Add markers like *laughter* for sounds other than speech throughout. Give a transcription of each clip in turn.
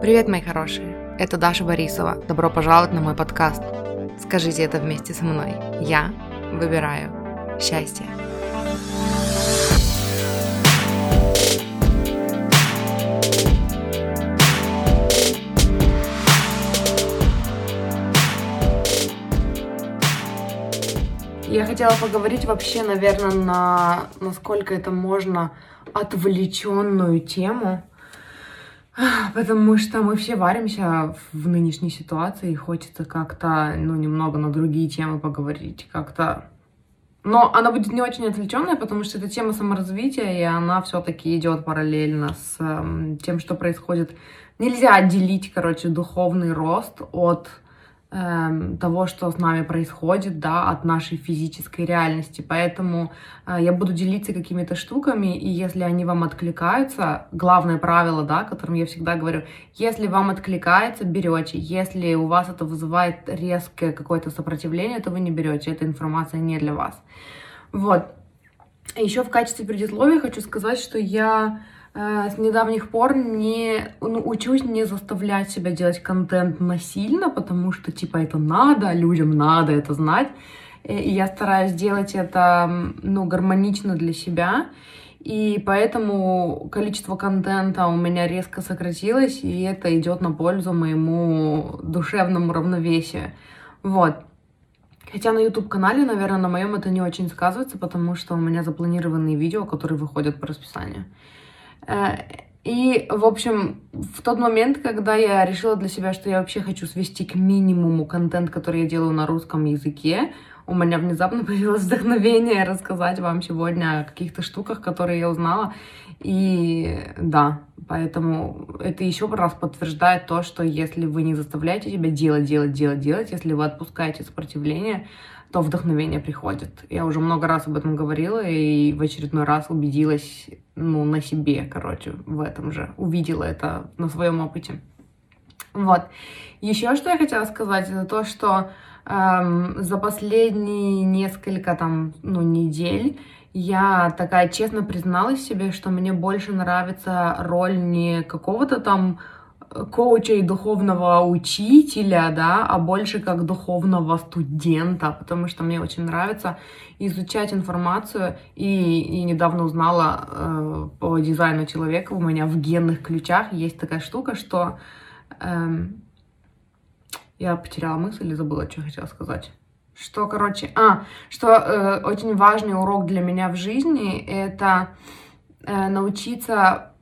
Привет, мои хорошие! Это Даша Борисова. Добро пожаловать на мой подкаст. Скажите это вместе со мной. Я выбираю счастье. Я хотела поговорить вообще, наверное, на насколько это можно отвлеченную тему, *sighs* потому что мы все варимся в нынешней ситуации, и хочется как-то, ну, немного на другие темы поговорить, как-то... Но она будет не очень отвлеченная, потому что это тема саморазвития, и она все-таки идет параллельно с э, тем, что происходит. Нельзя отделить, короче, духовный рост от Эм, того, что с нами происходит, да, от нашей физической реальности. Поэтому э, я буду делиться какими-то штуками, и если они вам откликаются, главное правило, да, которым я всегда говорю, если вам откликается, берете. Если у вас это вызывает резкое какое-то сопротивление, то вы не берете. Эта информация не для вас. Вот. Еще в качестве предисловия хочу сказать, что я с недавних пор не ну, учусь не заставлять себя делать контент насильно, потому что типа это надо, людям надо это знать. Э, и я стараюсь делать это ну, гармонично для себя. И поэтому количество контента у меня резко сократилось, и это идет на пользу моему душевному равновесию. Вот. Хотя на YouTube-канале, наверное, на моем это не очень сказывается, потому что у меня запланированные видео, которые выходят по расписанию. Э, и, в общем, в тот момент, когда я решила для себя, что я вообще хочу свести к минимуму контент, который я делаю на русском языке, у меня внезапно *laughs* появилось вдохновение рассказать вам сегодня о каких-то штуках, которые я узнала. И да, поэтому это еще раз подтверждает то, что если вы не заставляете себя делать, делать, делать, делать, если вы отпускаете сопротивление, то вдохновение приходит. Я уже много раз об этом говорила и в очередной раз убедилась, ну, на себе, короче, в этом же. Увидела это на своем опыте. Вот. Еще что я хотела сказать, это то, что эм, за последние несколько там, ну, недель я такая честно призналась себе, что мне больше нравится роль не какого-то там коуча и духовного учителя, да, а больше как духовного студента, потому что мне очень нравится изучать информацию. И, и недавно узнала э, по дизайну человека, у меня в генных ключах есть такая штука, что э, я потеряла мысль и забыла, что хотела сказать. Что, короче, а, что э, очень важный урок для меня в жизни это э, научиться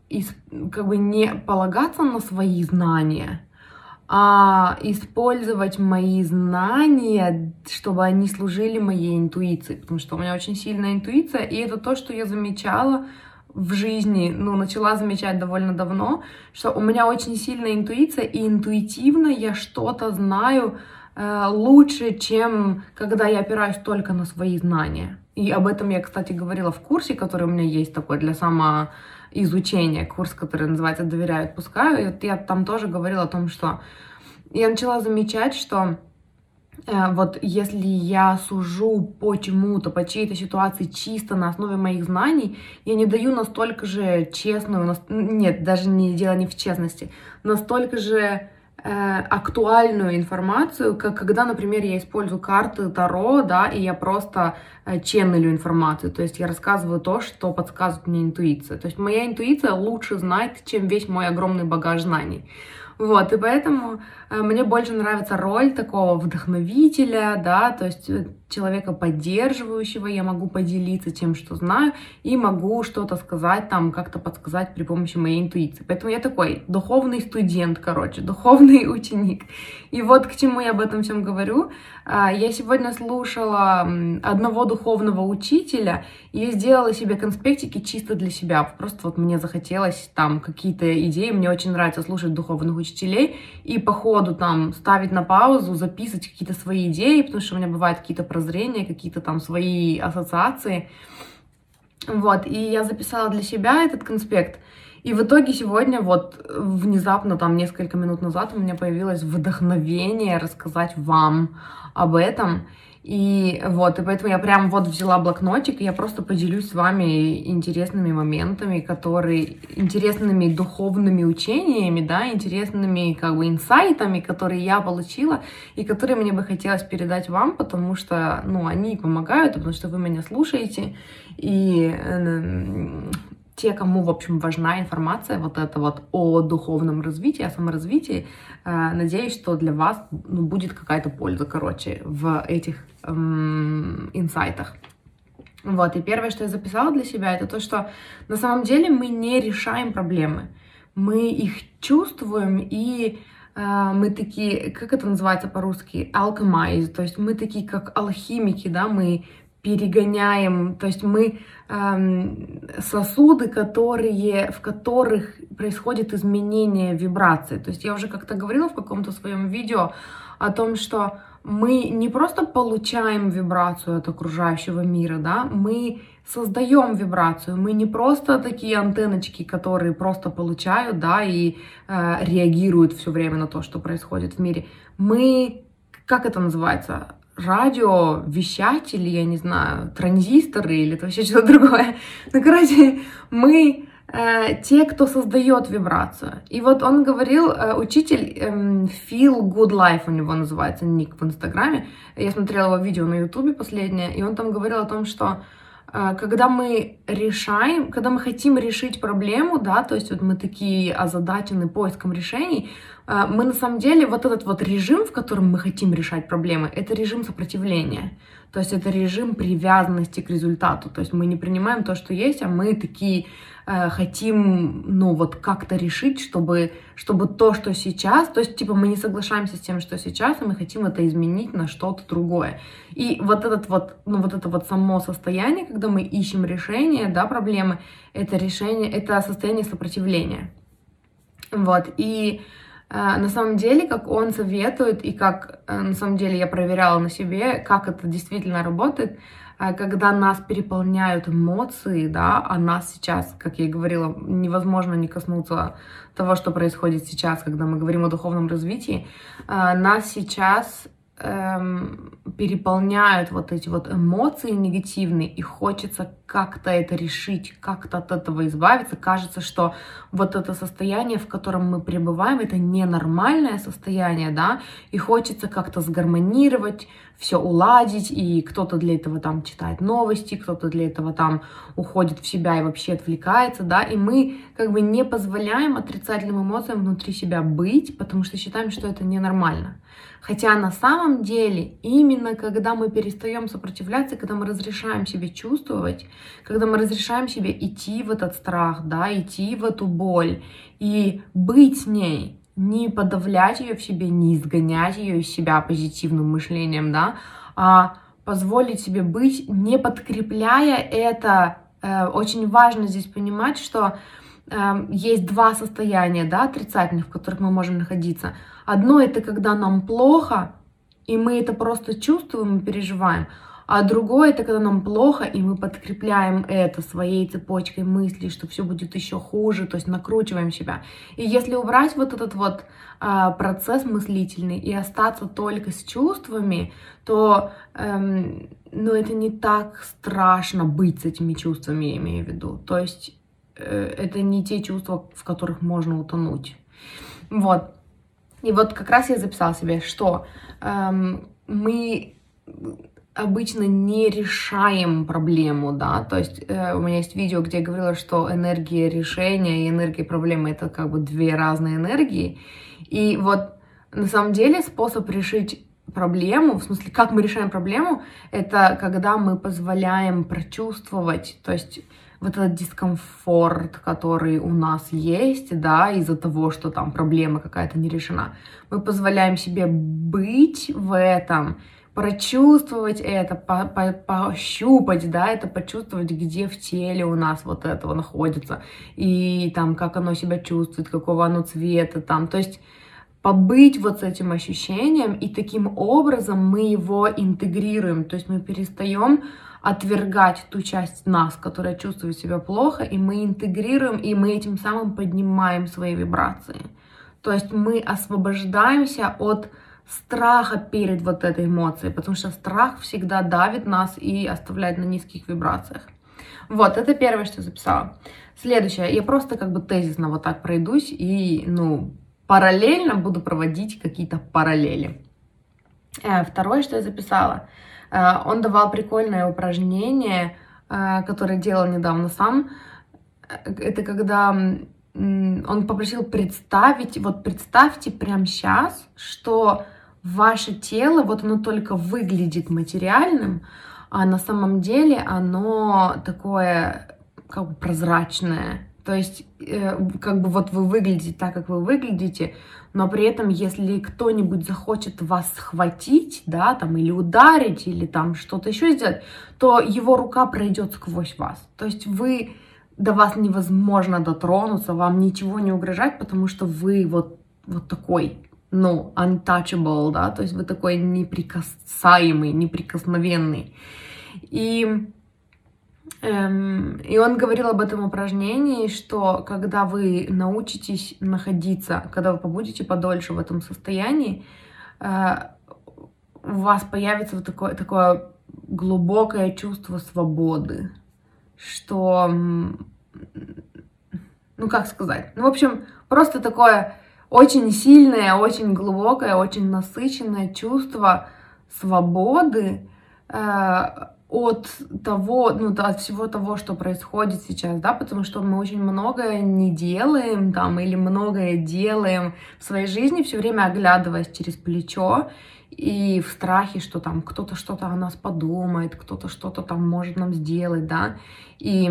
как бы не полагаться на свои знания, а использовать мои знания, чтобы они служили моей интуиции, потому что у меня очень сильная интуиция, и это то, что я замечала в жизни, ну, начала замечать довольно давно, что у меня очень сильная интуиция, и интуитивно я что-то знаю э, лучше, чем когда я опираюсь только на свои знания. И об этом я, кстати, говорила в курсе, который у меня есть такой для само изучения, курс, который называется «Доверяю, отпускаю». И вот я там тоже говорила о том, что я начала замечать, что э, вот если я сужу по чему-то, по чьей-то ситуации чисто на основе моих знаний, я не даю настолько же честную, нет, даже не дело не в честности, настолько же актуальную информацию, как когда, например, я использую карты Таро, да, и я просто э, ченнелю информацию, то есть я рассказываю то, что подсказывает мне интуиция. То есть моя интуиция лучше знает, чем весь мой огромный багаж знаний. Вот, и поэтому э, мне больше нравится роль такого вдохновителя, да, то есть э, человека поддерживающего, я могу поделиться тем, что знаю, и могу что-то сказать, там, как-то подсказать при помощи моей интуиции. Поэтому я такой духовный студент, короче, *laughs* духовный ученик. И вот к чему я об этом всем говорю. А, я сегодня слушала одного духовного учителя и сделала себе конспектики чисто для себя. Просто вот мне захотелось там какие-то идеи, мне очень нравится слушать духовных учителей и по ходу там ставить на паузу, записывать какие-то свои идеи, потому что у меня бывают какие-то прозрения, какие-то там свои ассоциации. Вот, и я записала для себя этот конспект. И в итоге сегодня вот внезапно, там несколько минут назад у меня появилось вдохновение рассказать вам об этом. И вот, и поэтому я прям вот взяла блокнотик, и я просто поделюсь с вами интересными моментами, которые, интересными духовными учениями, да, интересными как бы инсайтами, которые я получила, и которые мне бы хотелось передать вам, потому что, ну, они помогают, потому что вы меня слушаете, и э, те, кому, в общем, важна информация вот это вот о духовном развитии, о саморазвитии, э, надеюсь, что для вас ну, будет какая-то польза, короче, в этих эм, инсайтах. Вот, и первое, что я записала для себя, это то, что на самом деле мы не решаем проблемы. Мы их чувствуем, и э, мы такие, как это называется по-русски, alchemize, то есть мы такие как алхимики, да, мы перегоняем, то есть мы эм, сосуды, которые, в которых происходит изменение вибрации. То есть я уже как-то говорила в каком-то своем видео о том, что мы не просто получаем вибрацию от окружающего мира, да, мы создаем вибрацию. Мы не просто такие антенночки, которые просто получают, да, и э, реагируют все время на то, что происходит в мире. Мы, как это называется, радиовещатели, я не знаю, транзисторы или это вообще *laughs* что-то другое. Ну, короче, мы э, те, кто создает вибрацию. И вот он говорил, э, учитель э, Feel Good Life у него называется ник в Инстаграме. Я смотрела его видео на Ютубе последнее, и он там говорил о том, что когда мы решаем, когда мы хотим решить проблему, да, то есть вот мы такие озадачены поиском решений, а, мы на самом деле, вот этот вот режим, в котором мы хотим решать проблемы, это режим сопротивления. То есть это режим привязанности к результату. То есть мы не принимаем то, что есть, а мы такие э, хотим, ну вот как-то решить, чтобы, чтобы то, что сейчас, то есть типа мы не соглашаемся с тем, что сейчас, и мы хотим это изменить на что-то другое. И вот этот вот, ну вот это вот само состояние, когда мы ищем решение, да, проблемы, это решение, это состояние сопротивления. Вот, и а, на самом деле, как он советует, и как э, на самом деле я проверяла на себе, как это действительно работает, а, когда нас переполняют эмоции, да, а нас сейчас, как я и говорила, невозможно не коснуться того, что происходит сейчас, когда мы говорим о духовном развитии, а, нас сейчас эм, переполняют вот эти вот эмоции негативные, и хочется как-то это решить, как-то от этого избавиться. Кажется, что вот это состояние, в котором мы пребываем, это ненормальное состояние, да, и хочется как-то сгармонировать, все уладить, и кто-то для этого там читает новости, кто-то для этого там уходит в себя и вообще отвлекается, да, и мы как бы не позволяем отрицательным эмоциям внутри себя быть, потому что считаем, что это ненормально. Хотя на самом деле именно когда мы перестаем сопротивляться, когда мы разрешаем себе чувствовать, когда мы разрешаем себе идти в этот страх, да, идти в эту боль и быть с ней, не подавлять ее в себе, не изгонять ее из себя позитивным мышлением, да, а позволить себе быть, не подкрепляя это. Э, очень важно здесь понимать, что э, есть два состояния, да, отрицательных, в которых мы можем находиться. Одно это когда нам плохо, и мы это просто чувствуем и переживаем. А другое это когда нам плохо, и мы подкрепляем это своей цепочкой мыслей, что все будет еще хуже, то есть накручиваем себя. И если убрать вот этот вот а, процесс мыслительный и остаться только с чувствами, то эм, ну, это не так страшно быть с этими чувствами, я имею в виду. То есть э, это не те чувства, в которых можно утонуть. Вот. И вот как раз я записала себе, что эм, мы обычно не решаем проблему, да, то есть э, у меня есть видео, где я говорила, что энергия решения и энергия проблемы это как бы две разные энергии, и вот на самом деле способ решить проблему, в смысле, как мы решаем проблему, это когда мы позволяем прочувствовать, то есть вот этот дискомфорт, который у нас есть, да, из-за того, что там проблема какая-то не решена, мы позволяем себе быть в этом, прочувствовать это, по по пощупать, да, это почувствовать, где в теле у нас вот этого находится, и там, как оно себя чувствует, какого оно цвета там, то есть побыть вот с этим ощущением, и таким образом мы его интегрируем, то есть мы перестаем отвергать ту часть нас, которая чувствует себя плохо, и мы интегрируем, и мы этим самым поднимаем свои вибрации. То есть мы освобождаемся от страха перед вот этой эмоцией, потому что страх всегда давит нас и оставляет на низких вибрациях. Вот, это первое, что я записала. Следующее, я просто как бы тезисно вот так пройдусь и, ну, параллельно буду проводить какие-то параллели. Э, второе, что я записала, он давал прикольное упражнение, э, которое делал недавно сам. Это когда он попросил представить, вот представьте прямо сейчас, что ваше тело, вот оно только выглядит материальным, а на самом деле оно такое как бы прозрачное. То есть, э, как бы вот вы выглядите так, как вы выглядите, но при этом, если кто-нибудь захочет вас схватить, да, там, или ударить, или там что-то еще сделать, то его рука пройдет сквозь вас. То есть вы, до вас невозможно дотронуться, вам ничего не угрожать, потому что вы вот, вот такой, ну, untouchable, да, то есть вы такой неприкасаемый, неприкосновенный. И, и он говорил об этом упражнении, что когда вы научитесь находиться, когда вы побудете подольше в этом состоянии, э, у вас появится вот такое, такое глубокое чувство свободы, что, ну как сказать, ну в общем, просто такое очень сильное, очень глубокое, очень насыщенное чувство свободы э, от того, ну, от всего того, что происходит сейчас, да, потому что мы очень многое не делаем там или многое делаем в своей жизни, все время оглядываясь через плечо и в страхе, что там кто-то что-то о нас подумает, кто-то что-то там может нам сделать, да, и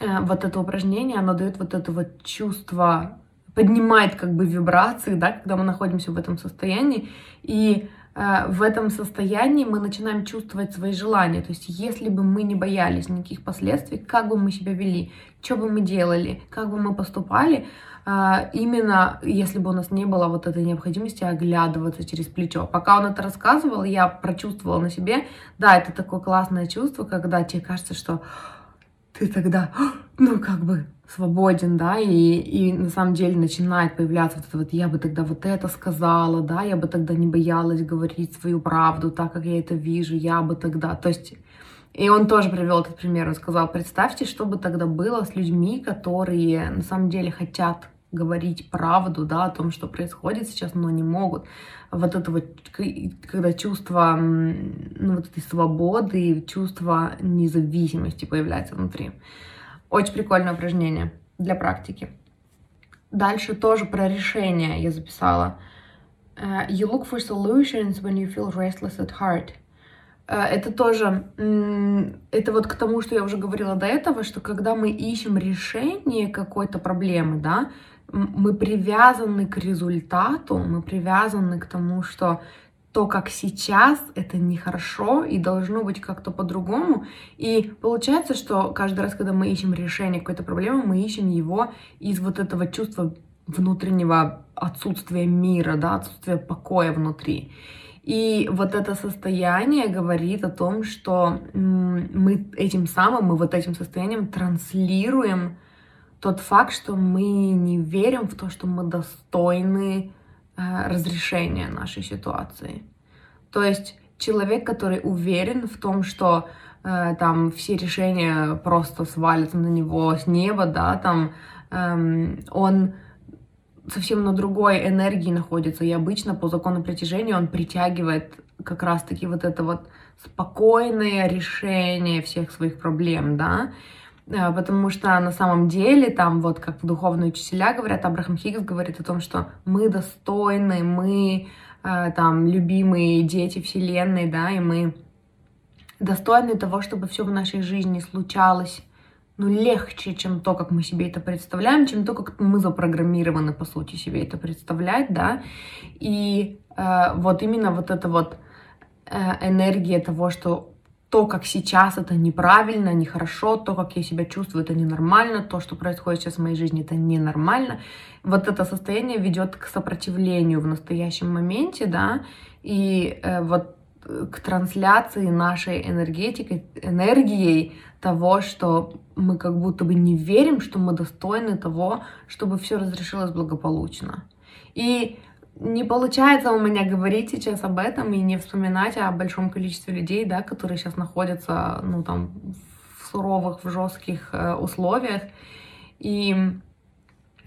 э, вот это упражнение, оно дает вот это вот чувство поднимает как бы вибрации, да, когда мы находимся в этом состоянии, и в этом состоянии мы начинаем чувствовать свои желания. То есть, если бы мы не боялись никаких последствий, как бы мы себя вели, что бы мы делали, как бы мы поступали, э, именно если бы у нас не было вот этой необходимости оглядываться через плечо. Пока он это рассказывал, я прочувствовала на себе, да, это такое классное чувство, когда тебе кажется, что ты тогда, ну, как бы свободен, да, и, и на самом деле начинает появляться вот это вот, я бы тогда вот это сказала, да, я бы тогда не боялась говорить свою правду так, как я это вижу, я бы тогда, то есть, и он тоже привел этот пример, он сказал, представьте, что бы тогда было с людьми, которые на самом деле хотят говорить правду, да, о том, что происходит сейчас, но не могут. Вот это вот, когда чувство, ну, вот этой свободы, чувство независимости появляется внутри. Очень прикольное упражнение для практики. Дальше тоже про решение я записала. Uh, you look for solutions when you feel restless at heart. Uh, это тоже, это вот к тому, что я уже говорила до этого, что когда мы ищем решение какой-то проблемы, да, мы привязаны к результату, мы привязаны к тому, что то, как сейчас, это нехорошо и должно быть как-то по-другому. И получается, что каждый раз, когда мы ищем решение какой-то проблемы, мы ищем его из вот этого чувства внутреннего отсутствия мира, да, отсутствия покоя внутри. И вот это состояние говорит о том, что мы этим самым, мы вот этим состоянием транслируем тот факт, что мы не верим в то, что мы достойны разрешения нашей ситуации. То есть человек, который уверен в том, что э, там все решения просто свалятся на него с неба, да, там эм, он совсем на другой энергии находится, и обычно по закону притяжения он притягивает как раз-таки вот это вот спокойное решение всех своих проблем, да, потому что на самом деле там вот как духовные учителя говорят, Абрахам Хиггс говорит о том, что мы достойны, мы э, там любимые дети Вселенной, да, и мы достойны того, чтобы все в нашей жизни случалось ну, легче, чем то, как мы себе это представляем, чем то, как мы запрограммированы, по сути, себе это представлять, да. И э, вот именно вот эта вот э, энергия того, что то, как сейчас, это неправильно, нехорошо, то, как я себя чувствую, это ненормально, то, что происходит сейчас в моей жизни, это ненормально. Вот это состояние ведет к сопротивлению в настоящем моменте, да, и э, вот к трансляции нашей энергетикой, энергией того, что мы как будто бы не верим, что мы достойны того, чтобы все разрешилось благополучно. И не получается у меня говорить сейчас об этом и не вспоминать о большом количестве людей, да, которые сейчас находятся, ну, там, в суровых, в жестких э, условиях. И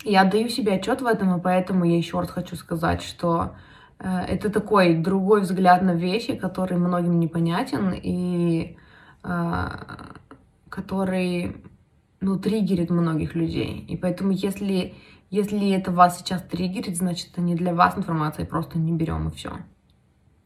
я даю себе отчет в этом, и поэтому я еще раз хочу сказать, что э, это такой другой взгляд на вещи, который многим непонятен и э, который, ну, триггерит многих людей. И поэтому, если если это вас сейчас триггерит, значит, это не для вас информация, просто не берем и все.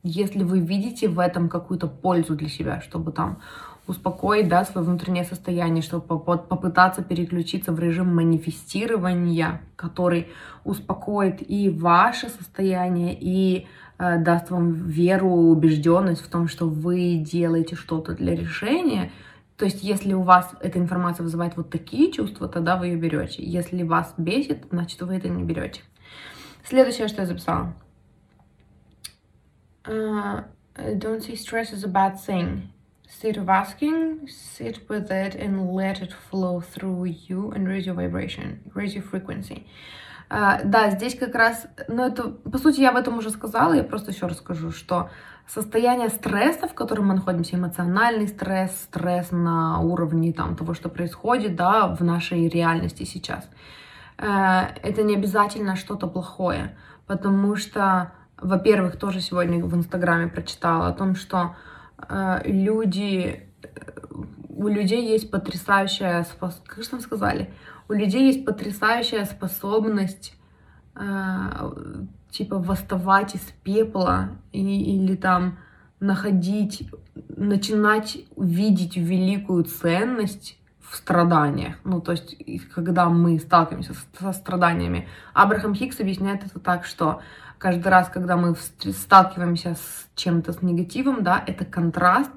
Если вы видите в этом какую-то пользу для себя, чтобы там успокоить, да, свое внутреннее состояние, чтобы попытаться переключиться в режим манифестирования, который успокоит и ваше состояние, и э, даст вам веру, убежденность в том, что вы делаете что-то для решения, то есть, если у вас эта информация вызывает вот такие чувства, тогда вы ее берете. Если вас бесит, значит, вы это не берете. Следующее, что я записала. Uh, don't see stress as a bad thing. Sit of asking, sit with it and let it flow through you and raise your vibration, raise your frequency. Uh, да, здесь как раз, ну это, по сути, я об этом уже сказала, я просто еще расскажу, что состояние стресса, в котором мы находимся, эмоциональный стресс, стресс на уровне там, того, что происходит да, в нашей реальности сейчас, э, это не обязательно что-то плохое, потому что, во-первых, тоже сегодня в Инстаграме прочитала о том, что э, люди, у людей есть потрясающая способность, как же там сказали, у людей есть потрясающая способность э, типа восставать из пепла и, или там находить, начинать видеть великую ценность в страданиях. Ну, то есть, когда мы сталкиваемся со страданиями. Абрахам Хикс объясняет это так, что каждый раз, когда мы сталкиваемся с чем-то, с негативом, да, это контраст,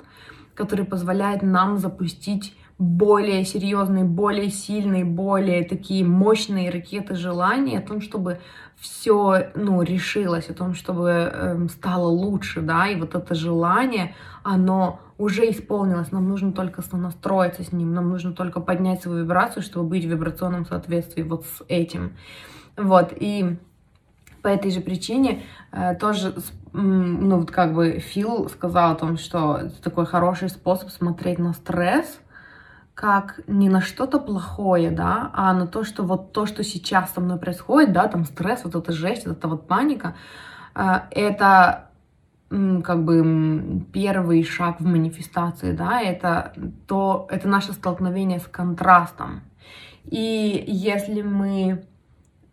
который позволяет нам запустить более серьезные, более сильные, более такие мощные ракеты желаний о том, чтобы все, ну, решилось, о том, чтобы э, стало лучше, да, и вот это желание, оно уже исполнилось, нам нужно только настроиться с ним, нам нужно только поднять свою вибрацию, чтобы быть в вибрационном соответствии вот с этим. Вот, и по этой же причине э, тоже, ну, вот как бы Фил сказал о том, что это такой хороший способ смотреть на стресс, как не на что-то плохое, да, а на то, что вот то, что сейчас со мной происходит, да, там стресс, вот эта жесть, вот эта вот паника, э, это как бы первый шаг в манифестации, да, это то, это наше столкновение с контрастом. И если мы,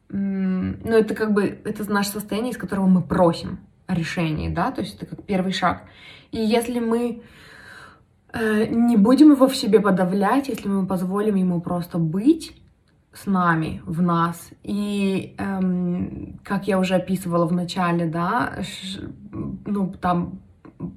ну, это как бы, это наше состояние, из которого мы просим решения, да, то есть это как первый шаг. И если мы не будем его в себе подавлять, если мы позволим ему просто быть с нами, в нас. И, эм, как я уже описывала в начале, да, ш, ну, там,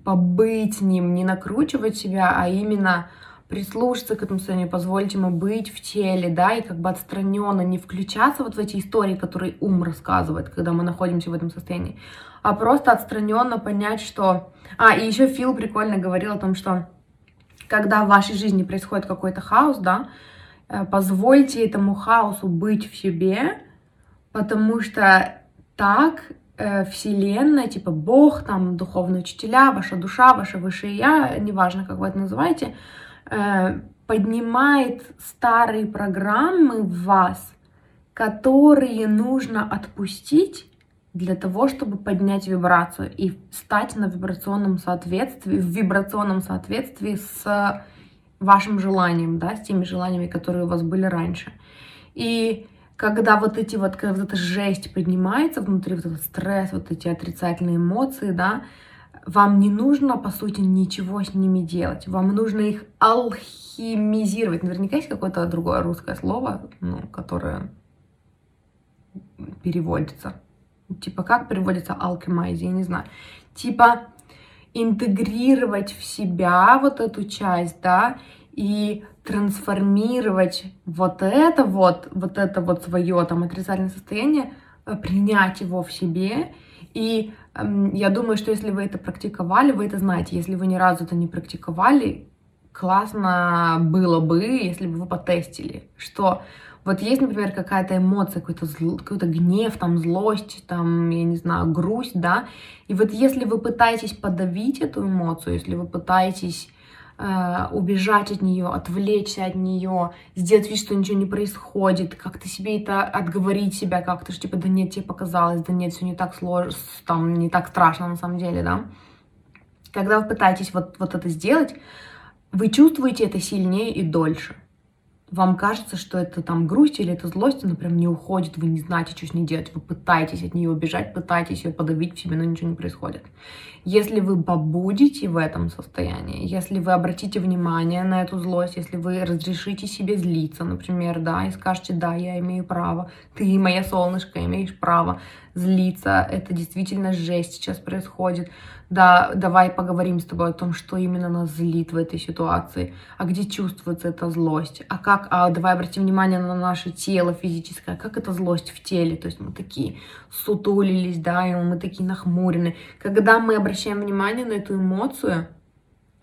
побыть с ним, не накручивать себя, а именно прислушаться к этому состоянию, позволить ему быть в теле, да, и как бы отстраненно не включаться вот в эти истории, которые ум рассказывает, когда мы находимся в этом состоянии, а просто отстраненно понять, что... А, и еще Фил прикольно говорил о том, что когда в вашей жизни происходит какой-то хаос, да, э, позвольте этому хаосу быть в себе, потому что так э, Вселенная, типа Бог, там, духовные учителя, ваша душа, ваше высшее Я, неважно, как вы это называете, э, поднимает старые программы в вас, которые нужно отпустить для того, чтобы поднять вибрацию и стать на вибрационном соответствии, в вибрационном соответствии с вашим желанием, да, с теми желаниями, которые у вас были раньше. И когда вот эти вот, когда вот эта жесть поднимается внутри, вот этот стресс, вот эти отрицательные эмоции, да, вам не нужно, по сути, ничего с ними делать. Вам нужно их алхимизировать. Наверняка есть какое-то другое русское слово, ну, которое переводится. Типа, как переводится alchemize, я не знаю. Типа, интегрировать в себя вот эту часть, да, и трансформировать вот это вот, вот это вот свое там отрицательное состояние, э, принять его в себе И эм, я думаю, что если вы это практиковали, вы это знаете. Если вы ни разу это не практиковали, классно было бы, если бы вы потестили, что вот есть, например, какая-то эмоция, какой-то какой гнев, там, злость, там, я не знаю, грусть, да, и вот если вы пытаетесь подавить эту эмоцию, если вы пытаетесь э, убежать от нее, отвлечься от нее, сделать вид, что ничего не происходит, как-то себе это отговорить себя как-то, что типа, да нет, тебе показалось, да нет, все не так сложно, там, не так страшно на самом деле, да. Когда вы пытаетесь вот, вот это сделать, вы чувствуете это сильнее и дольше вам кажется, что это там грусть или это злость, она прям не уходит, вы не знаете, что с ней делать, вы пытаетесь от нее убежать, пытаетесь ее подавить в себе, но ничего не происходит. Если вы побудете в этом состоянии, если вы обратите внимание на эту злость, если вы разрешите себе злиться, например, да, и скажете, да, я имею право, ты, моя солнышко, имеешь право злиться, это действительно жесть сейчас происходит, да, давай поговорим с тобой о том, что именно нас злит в этой ситуации, а где чувствуется эта злость, а как, а давай обратим внимание на наше тело физическое, как эта злость в теле, то есть мы такие сутулились, да, и мы такие нахмурены. Когда мы обращаем внимание на эту эмоцию,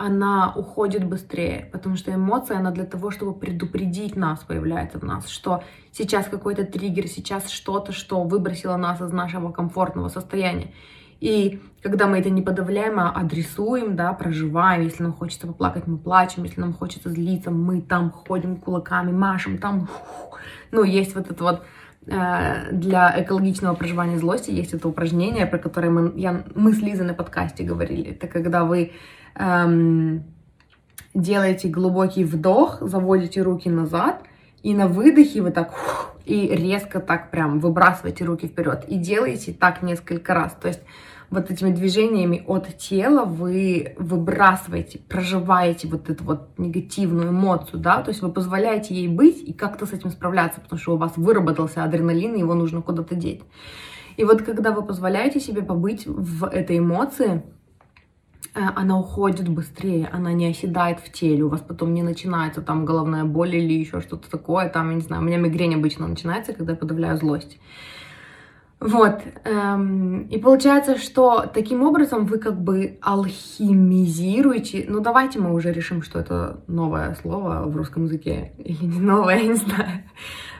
она уходит быстрее, потому что эмоция, она для того, чтобы предупредить нас, появляется в нас, что сейчас какой-то триггер, сейчас что-то, что выбросило нас из нашего комфортного состояния. И когда мы это не подавляем, а адресуем, да, проживаем, если нам хочется поплакать, мы плачем, если нам хочется злиться, мы там ходим кулаками, машем, там, ну, есть вот это вот э, для экологичного проживания злости есть это упражнение, про которое мы, я, мы с Лизой на подкасте говорили. Это когда вы эм, делаете глубокий вдох, заводите руки назад, и на выдохе вы так и резко так прям выбрасываете руки вперед. И делаете так несколько раз. То есть вот этими движениями от тела вы выбрасываете, проживаете вот эту вот негативную эмоцию, да, то есть вы позволяете ей быть и как-то с этим справляться, потому что у вас выработался адреналин, и его нужно куда-то деть. И вот когда вы позволяете себе побыть в этой эмоции, она уходит быстрее, она не оседает в теле, у вас потом не начинается там головная боль или еще что-то такое, там, я не знаю, у меня мигрень обычно начинается, когда я подавляю злость. Вот. Эм, и получается, что таким образом вы как бы алхимизируете. Ну, давайте мы уже решим, что это новое слово в русском языке. *laughs* Или не новое, я не знаю.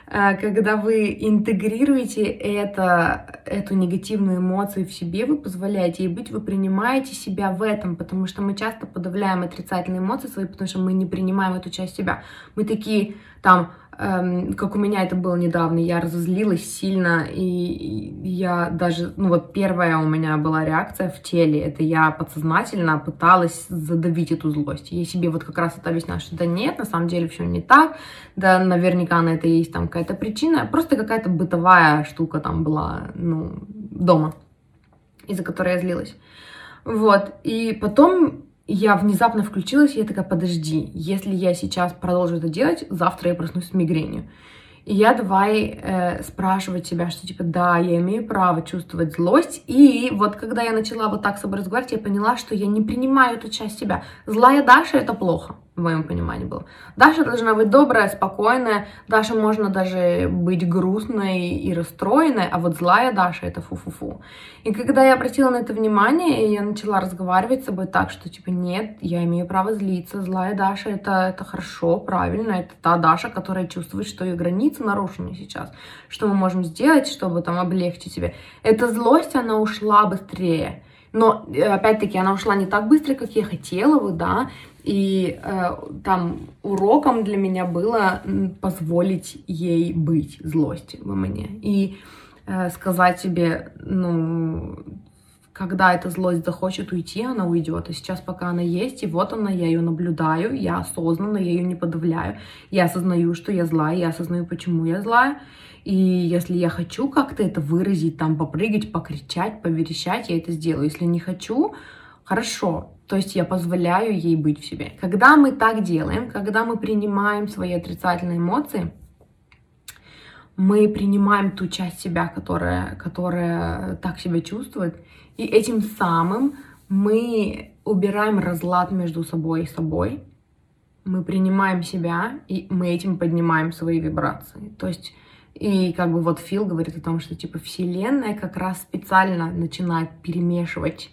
Э, когда вы интегрируете это, эту негативную эмоцию в себе, вы позволяете ей быть, вы принимаете себя в этом, потому что мы часто подавляем отрицательные эмоции свои, потому что мы не принимаем эту часть себя. Мы такие там Эм, как у меня это было недавно, я разозлилась сильно, и я даже, ну вот первая у меня была реакция в теле, это я подсознательно пыталась задавить эту злость. Я себе вот как раз это объясняла, что да нет, на самом деле все не так, да наверняка на это есть там какая-то причина, просто какая-то бытовая штука там была, ну, дома, из-за которой я злилась. Вот, и потом я внезапно включилась, и я такая, подожди, если я сейчас продолжу это делать, завтра я проснусь с мигренью. И я давай э, спрашивать себя, что типа, да, я имею право чувствовать злость. И вот когда я начала вот так с собой разговаривать, я поняла, что я не принимаю эту часть себя. Злая Даша — это плохо в моем понимании было. Даша должна быть добрая, спокойная. Даша можно даже быть грустной и расстроенной, а вот злая Даша это фу-фу-фу. И когда я обратила на это внимание, я начала разговаривать с собой так, что типа нет, я имею право злиться. Злая Даша это, это хорошо, правильно. Это та Даша, которая чувствует, что ее границы нарушены сейчас. Что мы можем сделать, чтобы там облегчить себе. Эта злость, она ушла быстрее. Но, э, опять-таки, она ушла не так быстро, как я хотела бы, да, и э, там уроком для меня было позволить ей быть, злости во мне. И э, сказать себе, ну, когда эта злость захочет уйти, она уйдет. А сейчас пока она есть, и вот она, я ее наблюдаю, я осознанно, я ее не подавляю. Я осознаю, что я злая, я осознаю, почему я злая. И если я хочу как-то это выразить, там, попрыгать, покричать, поверещать, я это сделаю. Если не хочу, хорошо. То есть я позволяю ей быть в себе. Когда мы так делаем, когда мы принимаем свои отрицательные эмоции, мы принимаем ту часть себя, которая, которая так себя чувствует, и этим самым мы убираем разлад между собой и собой, мы принимаем себя, и мы этим поднимаем свои вибрации. То есть И как бы вот Фил говорит о том, что типа Вселенная как раз специально начинает перемешивать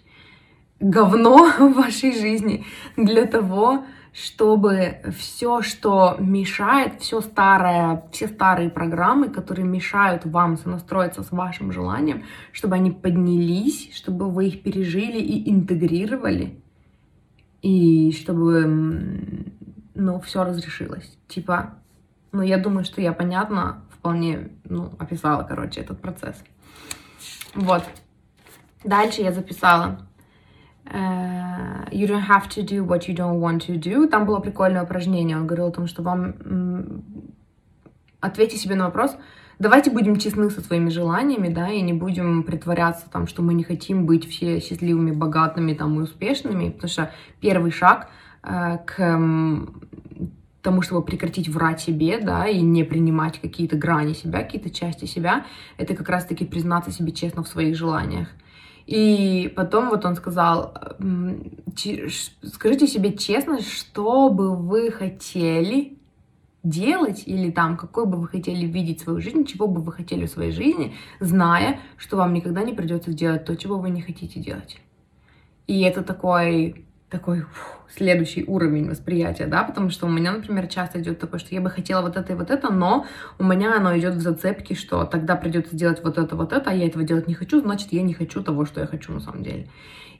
говно *laughs* в вашей жизни для того, чтобы все, что мешает, все старое, все старые программы, которые мешают вам сонастроиться с вашим желанием, чтобы они поднялись, чтобы вы их пережили и интегрировали, и чтобы, ну, все разрешилось. Типа, ну, я думаю, что я понятно вполне, ну, описала, короче, этот процесс. Вот. Дальше я записала you don't have to do what you don't want to do. Там было прикольное упражнение. Он говорил о том, что вам ответьте себе на вопрос. Давайте будем честны со своими желаниями, да, и не будем притворяться там, что мы не хотим быть все счастливыми, богатыми там и успешными, потому что первый шаг э, к тому, чтобы прекратить врать себе, да, и не принимать какие-то грани себя, какие-то части себя, это как раз-таки признаться себе честно в своих желаниях. И потом вот он сказал, скажите себе честно, что бы вы хотели делать или там, какой бы вы хотели видеть свою жизнь, чего бы вы хотели в своей жизни, зная, что вам никогда не придется делать то, чего вы не хотите делать. И это такой такой фу, следующий уровень восприятия, да, потому что у меня, например, часто идет такое, что я бы хотела вот это и вот это, но у меня оно идет в зацепке, что тогда придется делать вот это, вот это, а я этого делать не хочу, значит, я не хочу того, что я хочу на самом деле.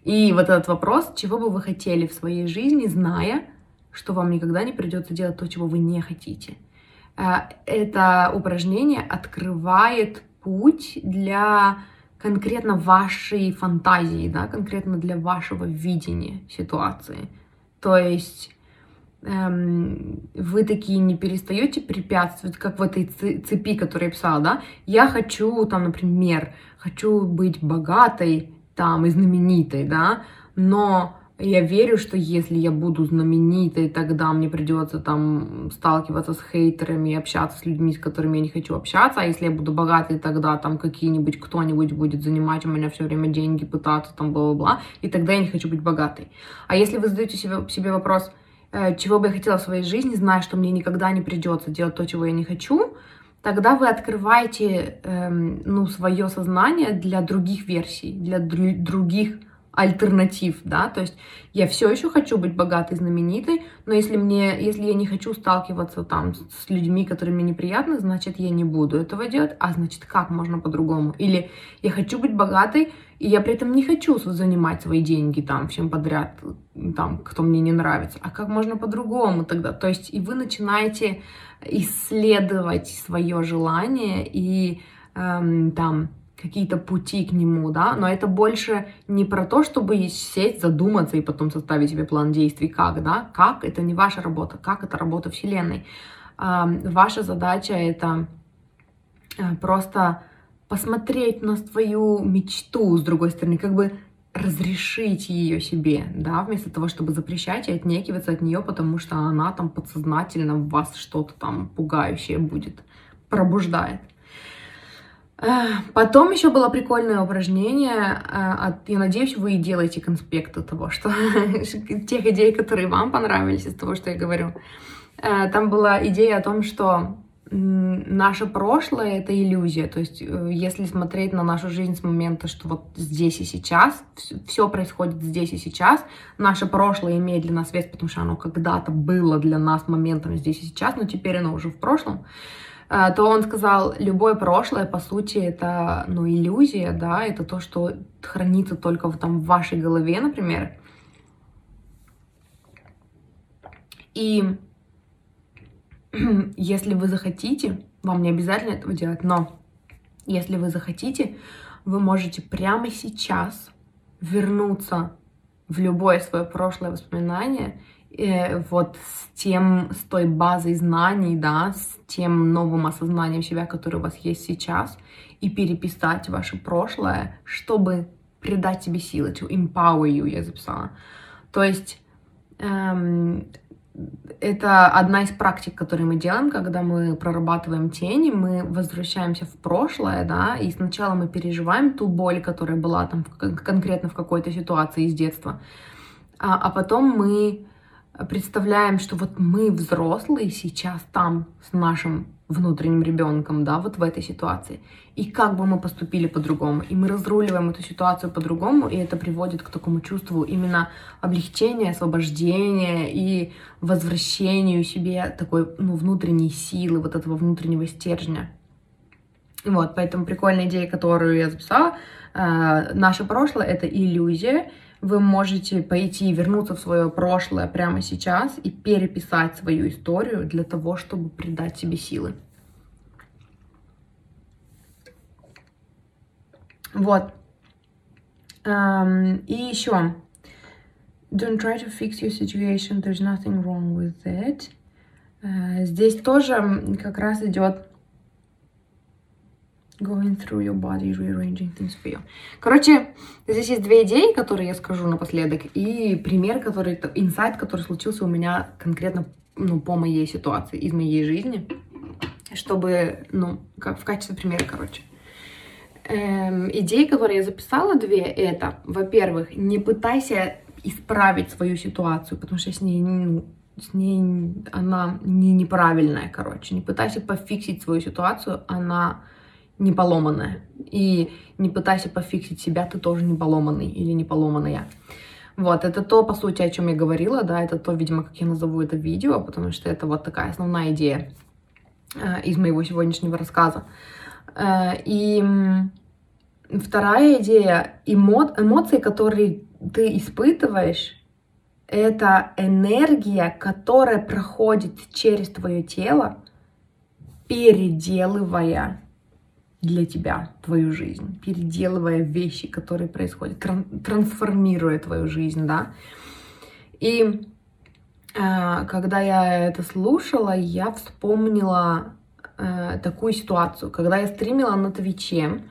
И вот этот вопрос, чего бы вы хотели в своей жизни, зная, что вам никогда не придется делать то, чего вы не хотите. Э, это упражнение открывает путь для конкретно вашей фантазии, да, конкретно для вашего видения ситуации. То есть эм, вы такие не перестаете препятствовать, как в этой цепи, которую я писала, да, я хочу, там, например, хочу быть богатой, там, и знаменитой, да, но я верю, что если я буду знаменитой, тогда мне придется там сталкиваться с хейтерами, общаться с людьми, с которыми я не хочу общаться. А если я буду богатой, тогда там какие-нибудь, кто-нибудь будет занимать у меня все время деньги, пытаться там бла-бла-бла. И тогда я не хочу быть богатой. А если вы задаете себе, себе вопрос, э, чего бы я хотела в своей жизни, зная, что мне никогда не придется делать то, чего я не хочу, тогда вы открываете эм, ну, свое сознание для других версий, для дру- других альтернатив, да, то есть я все еще хочу быть богатой, знаменитой, но если мне, если я не хочу сталкиваться там с людьми, которые мне неприятны, значит, я не буду этого делать, а значит, как можно по-другому? Или я хочу быть богатой, и я при этом не хочу занимать свои деньги там всем подряд, там, кто мне не нравится, а как можно по-другому тогда? То есть и вы начинаете исследовать свое желание и эм, там какие-то пути к нему, да, но это больше не про то, чтобы сесть, задуматься и потом составить себе план действий, как, да, как, это не ваша работа, как, это работа Вселенной. Ваша задача это э, просто посмотреть на свою мечту с другой стороны, как бы разрешить ее себе, да, вместо того, чтобы запрещать и отнекиваться от нее, потому что она там подсознательно в вас что-то там пугающее будет, пробуждает. Потом еще было прикольное упражнение. Э, я надеюсь, вы делаете конспекты того, что *laughs* тех идей, которые вам понравились из того, что я говорю. Э, там была идея о том, что наше прошлое это иллюзия. То есть, э, если смотреть на нашу жизнь с момента, что вот здесь и сейчас, все происходит здесь и сейчас, наше прошлое имеет для нас вес, потому что оно когда-то было для нас моментом здесь и сейчас, но теперь оно уже в прошлом. А, то он сказал, любое прошлое, по сути, это, ну, иллюзия, да, это то, что хранится только в, там, в вашей голове, например. И *clears throat* если вы захотите, вам не обязательно этого делать, но если вы захотите, вы можете прямо сейчас вернуться в любое свое прошлое воспоминание э, вот с тем, с той базой знаний, да, с тем новым осознанием себя, которое у вас есть сейчас, и переписать ваше прошлое, чтобы придать себе силы, to empower you, я записала. То есть эм, это одна из практик, которые мы делаем, когда мы прорабатываем тени, мы возвращаемся в прошлое, да, и сначала мы переживаем ту боль, которая была там конкретно в какой-то ситуации из детства, а, а потом мы представляем, что вот мы взрослые сейчас там с нашим внутренним ребенком, да, вот в этой ситуации. И как бы мы поступили по-другому. И мы разруливаем эту ситуацию по-другому, и это приводит к такому чувству именно облегчения, освобождения и возвращению себе такой, ну, внутренней силы, вот этого внутреннего стержня. Вот, поэтому прикольная идея, которую я записала. Э, наше прошлое — это иллюзия, вы можете пойти и вернуться в свое прошлое прямо сейчас и переписать свою историю для того, чтобы придать себе силы. Вот. Um, и еще. Don't try to fix your situation. There's nothing wrong with it. Uh, здесь тоже как раз идет Going through your body, rearranging things for you. Короче, здесь есть две идеи, которые я скажу напоследок, и пример, который, инсайт, который случился у меня конкретно ну, по моей ситуации, из моей жизни, чтобы, ну, как в качестве примера, короче. Эм, идеи, которые я записала, две, это, во-первых, не пытайся исправить свою ситуацию, потому что с ней, ну, с ней она не неправильная, короче. Не пытайся пофиксить свою ситуацию, она не поломанная. И не пытайся пофиксить себя, ты тоже не поломанный или не поломанная. Вот, это то, по сути, о чем я говорила, да, это то, видимо, как я назову это видео, потому что это вот такая основная идея э, из моего сегодняшнего рассказа. Э, и вторая идея, эмо эмоции, которые ты испытываешь, это энергия, которая проходит через твое тело, переделывая для тебя твою жизнь, переделывая вещи, которые происходят, тран трансформируя твою жизнь, да. И э, когда я это слушала, я вспомнила э, такую ситуацию, когда я стримила на Твиче,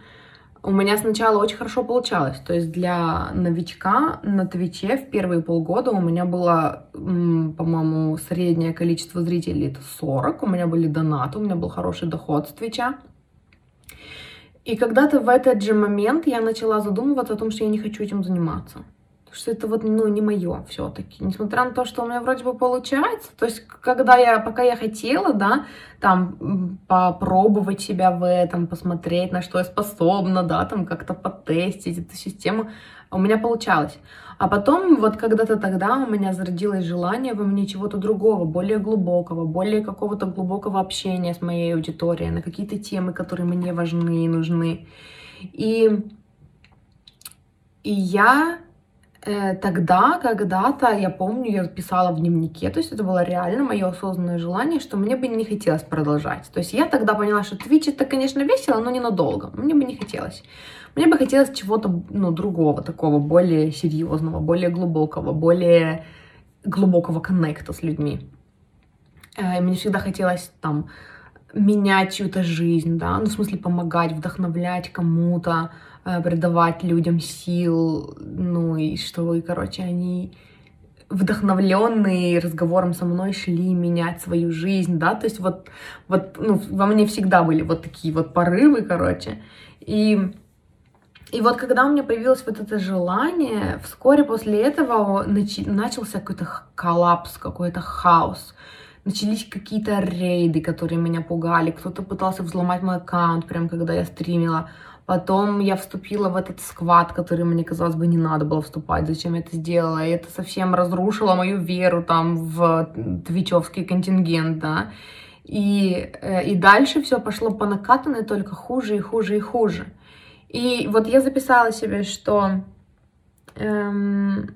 у меня сначала очень хорошо получалось. То есть для новичка на Твиче в первые полгода у меня было, по-моему, среднее количество зрителей это 40. У меня были донаты, у меня был хороший доход с Твича. И когда-то в этот же момент я начала задумываться о том, что я не хочу этим заниматься. Что это вот, ну, не мое все-таки. Несмотря на то, что у меня вроде бы получается. То есть, когда я, пока я хотела, да, там, попробовать себя в этом, посмотреть, на что я способна, да, там, как-то потестить эту систему, у меня получалось. А потом, вот когда-то тогда у меня зародилось желание во мне чего-то другого, более глубокого, более какого-то глубокого общения с моей аудиторией на какие-то темы, которые мне важны и нужны. И, и я тогда, когда-то, я помню, я писала в дневнике, то есть это было реально мое осознанное желание, что мне бы не хотелось продолжать. То есть я тогда поняла, что Twitch это, конечно, весело, но ненадолго. Мне бы не хотелось. Мне бы хотелось чего-то, ну, другого, такого, более серьезного, более глубокого, более глубокого коннекта с людьми. Э, мне всегда хотелось там менять чью-то жизнь, да, ну, в смысле помогать, вдохновлять кому-то, э, придавать людям сил, ну, и что, короче, они вдохновленные разговором со мной шли менять свою жизнь, да, то есть вот, вот, ну, во мне всегда были вот такие вот порывы, короче, и и вот когда у меня появилось вот это желание, вскоре после этого начи- начался какой-то коллапс, какой-то хаос. Начались какие-то рейды, которые меня пугали. Кто-то пытался взломать мой аккаунт, прям когда я стримила. Потом я вступила в этот сквад, который мне, казалось бы, не надо было вступать. Зачем я это сделала? И это совсем разрушило мою веру там в твичевский контингент, да. И, э, и дальше все пошло по накатанной только хуже и хуже и хуже. И вот я записала себе, что эм,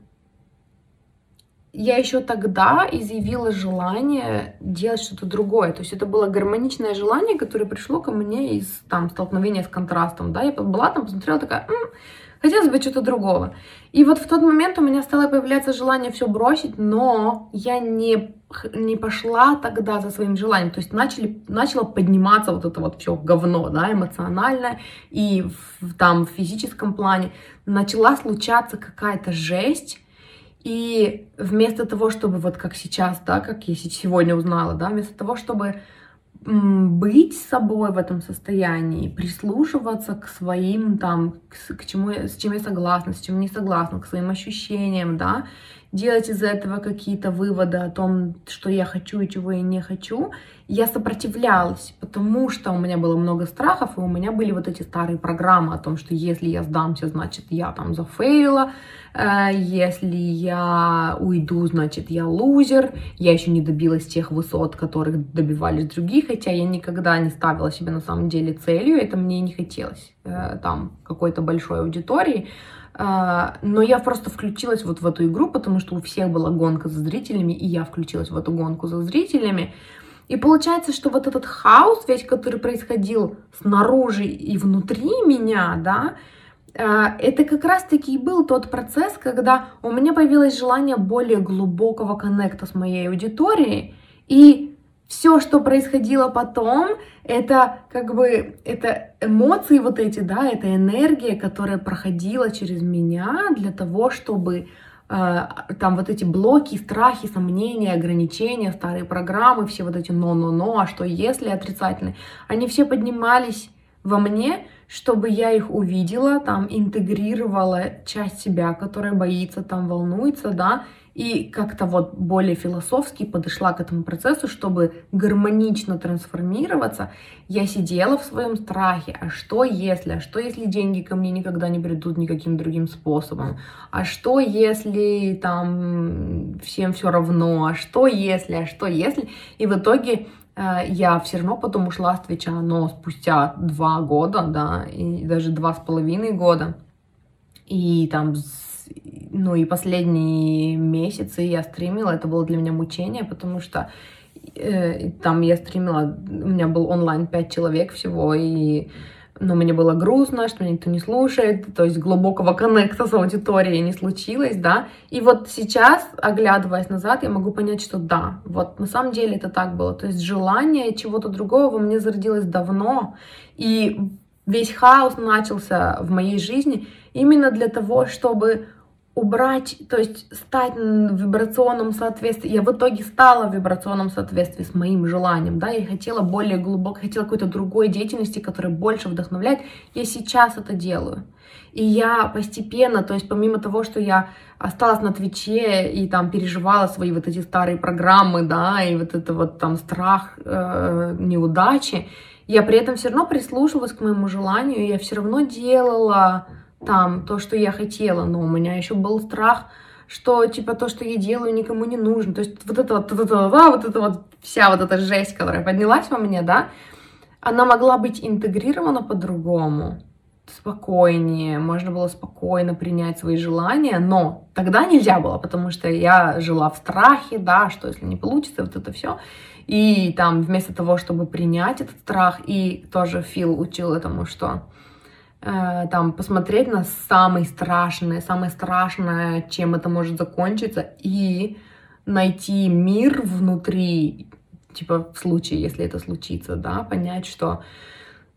я еще тогда изъявила желание делать что-то другое. То есть это было гармоничное желание, которое пришло ко мне из там, столкновения с контрастом. Да? Я была там, посмотрела, такая, М, хотелось бы что-то другого. И вот в тот момент у меня стало появляться желание все бросить, но я не, не пошла тогда за своим желанием. То есть начали, начало подниматься вот это вот все говно, да, эмоционально и в, там в физическом плане. Начала случаться какая-то жесть, и вместо того, чтобы вот как сейчас, да, как я сегодня узнала, да, вместо того, чтобы быть собой в этом состоянии, прислушиваться к своим там, к, к чему, с чем я согласна, с чем не согласна, к своим ощущениям, да, делать из этого какие-то выводы о том, что я хочу и чего я не хочу, я сопротивлялась, потому что у меня было много страхов, и у меня были вот эти старые программы о том, что если я сдамся, значит, я там зафейлила, э, если я уйду, значит, я лузер, я еще не добилась тех высот, которых добивались другие, хотя я никогда не ставила себе на самом деле целью, это мне не хотелось, э, там, какой-то большой аудитории, но я просто включилась вот в эту игру, потому что у всех была гонка за зрителями, и я включилась в эту гонку за зрителями. И получается, что вот этот хаос, весь, который происходил снаружи и внутри меня, да, а, это как раз-таки и был тот процесс, когда у меня появилось желание более глубокого коннекта с моей аудиторией, и все, что происходило потом, это как бы это эмоции вот эти, да, это энергия, которая проходила через меня для того, чтобы э, там вот эти блоки, страхи, сомнения, ограничения, старые программы, все вот эти но-но-но, а что если? отрицательные, они все поднимались во мне, чтобы я их увидела, там интегрировала часть себя, которая боится, там волнуется, да, и как-то вот более философски подошла к этому процессу, чтобы гармонично трансформироваться, я сидела в своем страхе. А что если? А что если деньги ко мне никогда не придут никаким другим способом? А что если там всем все равно? А что если? А что если? И в итоге э, я все равно потом ушла с Твича, но спустя два года, да, и даже два с половиной года. И там ну и последние месяцы я стримила, это было для меня мучение, потому что э, там я стримила, у меня был онлайн 5 человек всего, и но мне было грустно, что меня никто не слушает, то есть глубокого коннекта с аудиторией не случилось, да. И вот сейчас, оглядываясь назад, я могу понять, что да, вот на самом деле это так было. То есть желание чего-то другого во мне зародилось давно, и весь хаос начался в моей жизни именно для того, чтобы убрать, то есть стать в вибрационном соответствии. Я в итоге стала в вибрационном соответствии с моим желанием, да, я хотела более глубоко, хотела какой-то другой деятельности, которая больше вдохновляет. Я сейчас это делаю. И я постепенно, то есть помимо того, что я осталась на Твиче и там переживала свои вот эти старые программы, да, и вот это вот там страх э, неудачи, я при этом все равно прислушивалась к моему желанию, я все равно делала там то, что я хотела, но у меня еще был страх, что типа то, что я делаю, никому не нужно. То есть вот это вот, вот это, вот это вот вся вот эта жесть, которая поднялась во мне, да, она могла быть интегрирована по-другому, спокойнее, можно было спокойно принять свои желания, но тогда нельзя было, потому что я жила в страхе, да, что если не получится, вот это все. И там вместо того, чтобы принять этот страх, и тоже Фил учил этому, что там посмотреть на самое страшное, самое страшное, чем это может закончиться, и найти мир внутри, типа в случае, если это случится, да, понять, что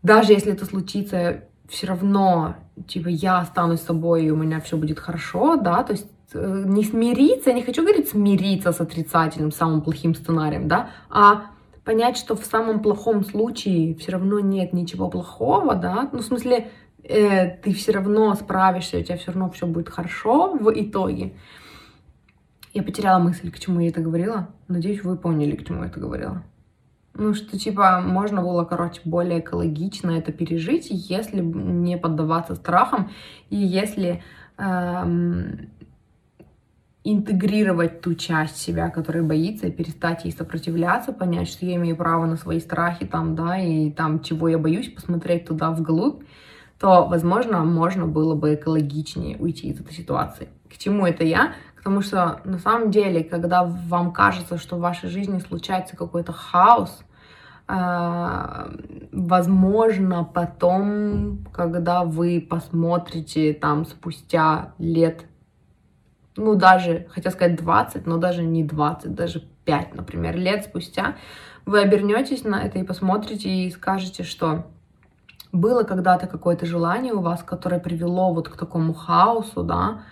даже если это случится, все равно, типа, я останусь собой, и у меня все будет хорошо, да, то есть э, не смириться, я не хочу говорить смириться с отрицательным, самым плохим сценарием, да, а понять, что в самом плохом случае все равно нет ничего плохого, да, ну, в смысле, э, ты все равно справишься, у тебя все равно все будет хорошо в итоге. Я потеряла мысль, к чему я это говорила. Надеюсь, вы поняли, к чему я это говорила. Ну, что, типа, можно было, короче, более экологично это пережить, если не поддаваться страхам, и если эм, интегрировать ту часть себя, которая боится, и перестать ей сопротивляться, понять, что я имею право на свои страхи, там, да, и там, чего я боюсь, посмотреть туда вглубь, то, возможно, можно было бы экологичнее уйти из этой ситуации. К чему это я? Потому что на самом деле, когда вам кажется, что в вашей жизни случается какой-то хаос, э, возможно, потом, когда вы посмотрите там спустя лет, ну даже, хотел сказать 20, но даже не 20, даже 5, например, лет спустя, вы обернетесь на это и посмотрите и скажете, что было когда-то какое-то желание у вас, которое привело вот к такому хаосу, да,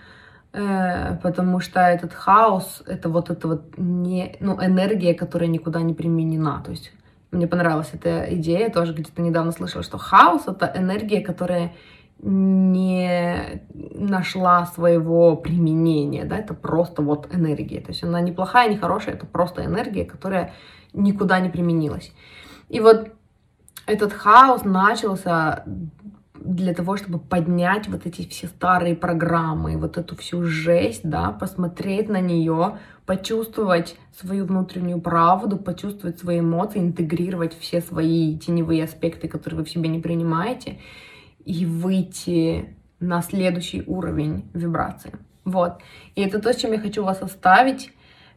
э, потому что этот хаос, это вот эта вот не, ну, энергия, которая никуда не применена, то есть Мне понравилась эта идея, тоже где-то недавно слышала, что хаос — это энергия, которая не нашла своего применения, да, это просто вот энергия. То есть она не плохая, не хорошая, это просто энергия, которая никуда не применилась. И вот этот хаос начался для того, чтобы поднять вот эти все старые программы, вот эту всю жесть, да, посмотреть на нее, почувствовать свою внутреннюю правду, почувствовать свои эмоции, интегрировать все свои теневые аспекты, которые вы в себе не принимаете, и выйти на следующий уровень вибрации. Вот. И это то, с чем я хочу вас оставить.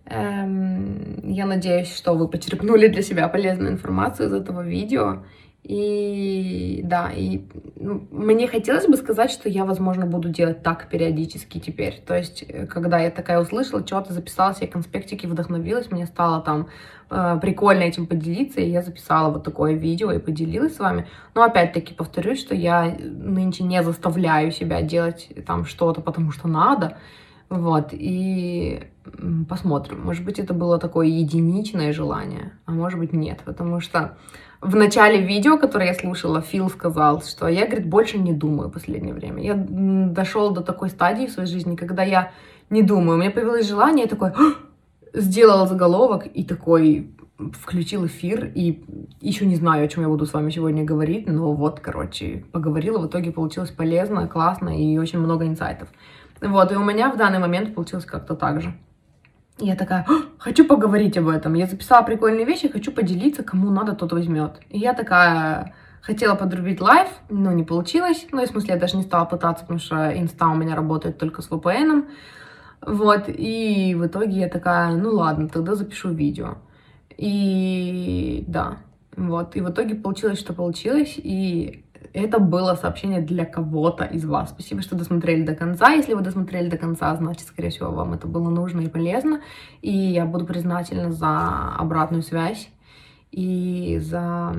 Эм, я надеюсь, что вы почерпнули для себя полезную информацию из этого видео. И да, и ну, мне хотелось бы сказать, что я, возможно, буду делать так периодически теперь. То есть, э, когда я такая услышала, что-то записала себе конспектики, вдохновилась, мне стало там э, прикольно этим поделиться, и я записала вот такое видео и поделилась с вами. Но опять-таки повторюсь, что я нынче не заставляю себя делать там что-то, потому что надо. Вот, и посмотрим. Может быть, это было такое единичное желание, а может быть, нет, потому что в начале видео, которое я слушала, Фил сказал, что я, говорит, больше не думаю в последнее время. Я дошел до такой стадии в своей жизни, когда я не думаю. У меня появилось желание, я такой сделала заголовок и такой включил эфир, и еще не знаю, о чем я буду с вами сегодня говорить, но вот, короче, поговорила, в итоге получилось полезно, классно и очень много инсайтов. Вот, и у меня в данный момент получилось как-то так же. Я такая, хочу поговорить об этом. Я записала прикольные вещи, хочу поделиться, кому надо, тот возьмет. И я такая хотела подрубить live, но не получилось. Ну, в смысле, я даже не стала пытаться, потому что инста у меня работает только с VPN. Вот, и в итоге я такая, ну ладно, тогда запишу видео. И да, вот, и в итоге получилось, что получилось, и это было сообщение для кого-то из вас. Спасибо, что досмотрели до конца. Если вы досмотрели до конца, значит, скорее всего, вам это было нужно и полезно. И я буду признательна за обратную связь. И за...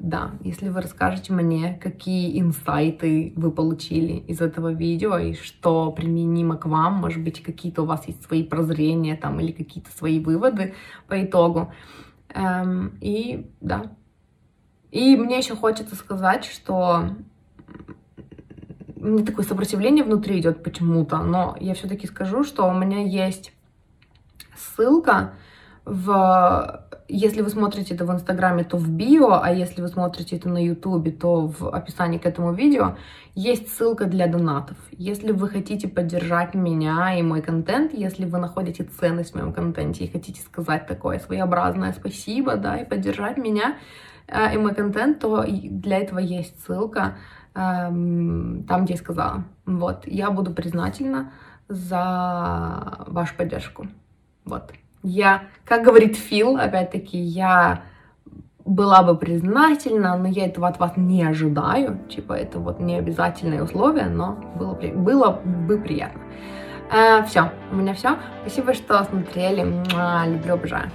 Да, если вы расскажете мне, какие инсайты вы получили из этого видео, и что применимо к вам, может быть, какие-то у вас есть свои прозрения там, или какие-то свои выводы по итогу. Эм, и да, и мне еще хочется сказать, что мне такое сопротивление внутри идет почему-то, но я все-таки скажу, что у меня есть ссылка в... Если вы смотрите это в Инстаграме, то в био, а если вы смотрите это на Ютубе, то в описании к этому видео есть ссылка для донатов. Если вы хотите поддержать меня и мой контент, если вы находите ценность в моем контенте и хотите сказать такое своеобразное спасибо, да, и поддержать меня, и мой контент, то для этого есть ссылка эм, там, где я сказала. Вот, я буду признательна за вашу поддержку. Вот. Я, как говорит Фил, опять-таки, я была бы признательна, но я этого от вас не ожидаю. Типа, это вот не обязательное условие, но было, было бы приятно. Э, все, у меня все. Спасибо, что смотрели. Люблю, обожаю.